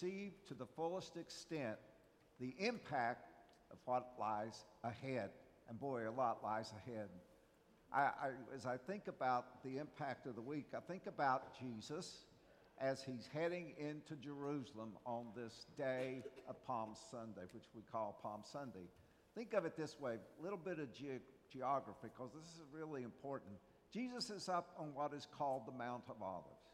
to the fullest extent the impact of what lies ahead. And boy, a lot lies ahead. I, I, as I think about the impact of the week, I think about Jesus as he's heading into Jerusalem on this day of Palm Sunday, which we call Palm Sunday. Think of it this way a little bit of ge- geography, because this is really important. Jesus is up on what is called the Mount of Olives.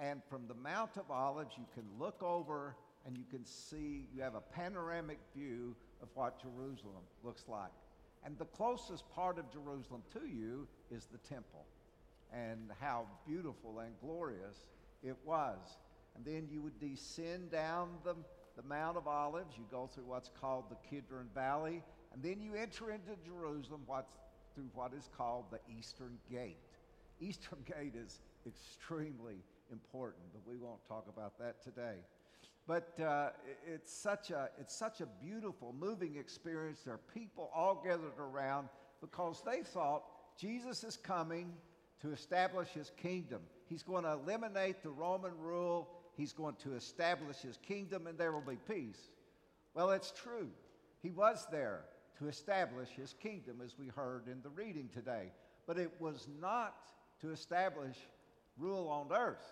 And from the Mount of Olives, you can look over and you can see, you have a panoramic view of what Jerusalem looks like. And the closest part of Jerusalem to you is the temple, and how beautiful and glorious it was. And then you would descend down the, the Mount of Olives. You go through what's called the Kidron Valley. And then you enter into Jerusalem what's, through what is called the Eastern Gate. Eastern Gate is extremely important, but we won't talk about that today. But uh, it's, such a, it's such a beautiful, moving experience. There are people all gathered around because they thought Jesus is coming to establish his kingdom. He's going to eliminate the Roman rule. He's going to establish his kingdom, and there will be peace. Well, it's true. He was there to establish his kingdom, as we heard in the reading today. But it was not to establish rule on earth,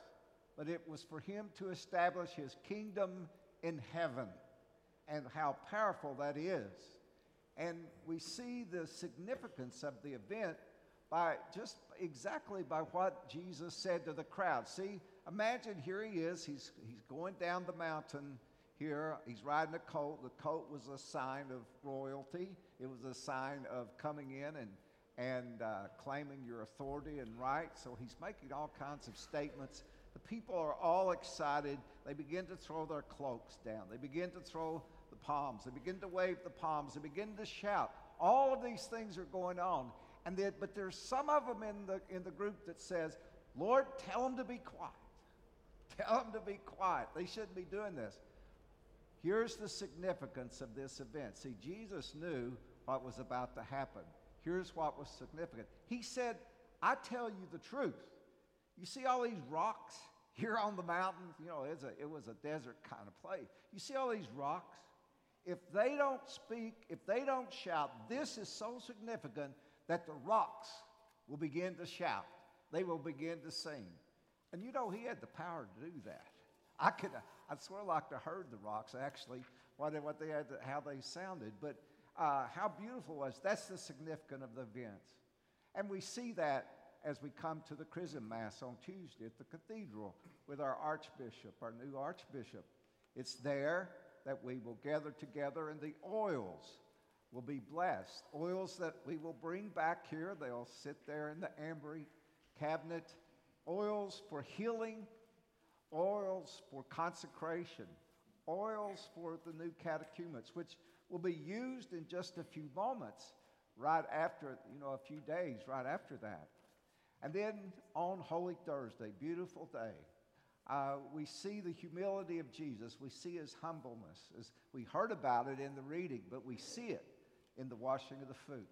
but it was for him to establish his kingdom in heaven. And how powerful that is. And we see the significance of the event by just exactly by what Jesus said to the crowd. See, imagine here he is, he's, he's going down the mountain here, he's riding a colt. The colt was a sign of royalty, it was a sign of coming in and, and uh, claiming your authority and right. So he's making all kinds of statements. The people are all excited. They begin to throw their cloaks down, they begin to throw the palms, they begin to wave the palms, they begin to shout. All of these things are going on. And they, but there's some of them in the, in the group that says, Lord, tell them to be quiet. Tell them to be quiet. They shouldn't be doing this. Here's the significance of this event. See, Jesus knew what was about to happen. Here's what was significant. He said, I tell you the truth. You see all these rocks here on the mountain? You know, a, it was a desert kind of place. You see all these rocks? If they don't speak, if they don't shout, this is so significant that the rocks will begin to shout. They will begin to sing. And you know, he had the power to do that. I could, I swear like to heard the rocks actually, what they, what they had, to, how they sounded. But uh, how beautiful was. That's the significance of the events. And we see that as we come to the Chrism Mass on Tuesday at the cathedral with our Archbishop, our new Archbishop. It's there that we will gather together and the oils will be blessed. Oils that we will bring back here, they'll sit there in the ambry cabinet. Oils for healing, oils for consecration, oils for the new catechumens, which will be used in just a few moments right after, you know, a few days right after that. And then on Holy Thursday, beautiful day, uh, we see the humility of Jesus. We see his humbleness. As we heard about it in the reading, but we see it in the washing of the feet,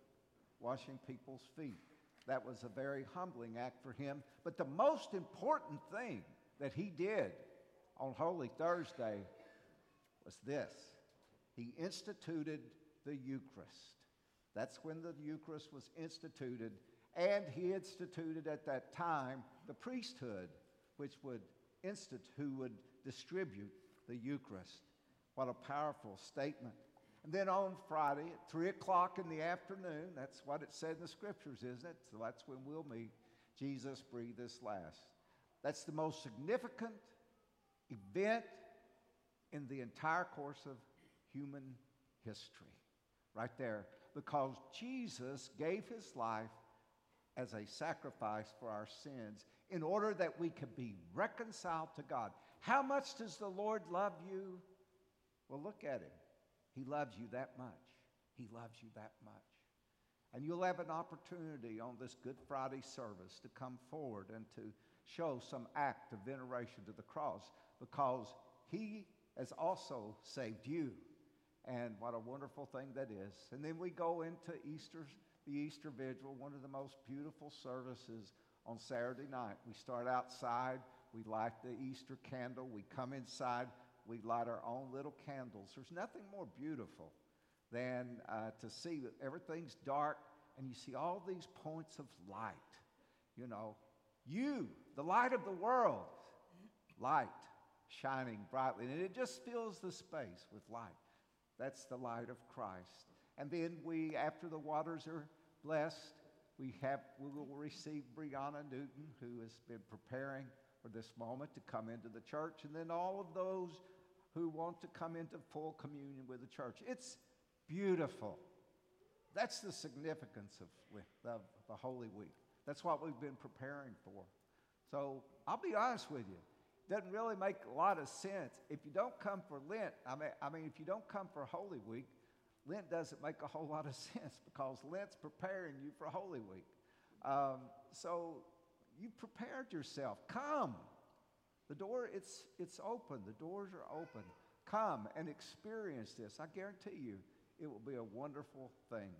washing people's feet. That was a very humbling act for him. But the most important thing that he did on Holy Thursday was this he instituted the Eucharist. That's when the Eucharist was instituted. And he instituted at that time the priesthood, which would institute, who would distribute the Eucharist. What a powerful statement. And then on Friday at 3 o'clock in the afternoon, that's what it said in the scriptures, isn't it? So that's when we'll meet. Jesus breathed his last. That's the most significant event in the entire course of human history. Right there. Because Jesus gave his life as a sacrifice for our sins in order that we could be reconciled to God. How much does the Lord love you? Well, look at him. He loves you that much. He loves you that much. And you'll have an opportunity on this Good Friday service to come forward and to show some act of veneration to the cross because He has also saved you. And what a wonderful thing that is. And then we go into Easter, the Easter Vigil, one of the most beautiful services on Saturday night. We start outside, we light the Easter candle, we come inside, we light our own little candles. There's nothing more beautiful than uh, to see that everything's dark and you see all these points of light. You know, you, the light of the world, light shining brightly. And it just fills the space with light. That's the light of Christ. And then we, after the waters are blessed, we, have, we will receive Brianna Newton, who has been preparing for this moment to come into the church, and then all of those who want to come into full communion with the church. It's beautiful. That's the significance of, of the Holy Week. That's what we've been preparing for. So I'll be honest with you. Doesn't really make a lot of sense. If you don't come for Lent, I mean, I mean, if you don't come for Holy Week, Lent doesn't make a whole lot of sense because Lent's preparing you for Holy Week. Um, so you prepared yourself. Come. The door, it's, it's open. The doors are open. Come and experience this. I guarantee you, it will be a wonderful thing.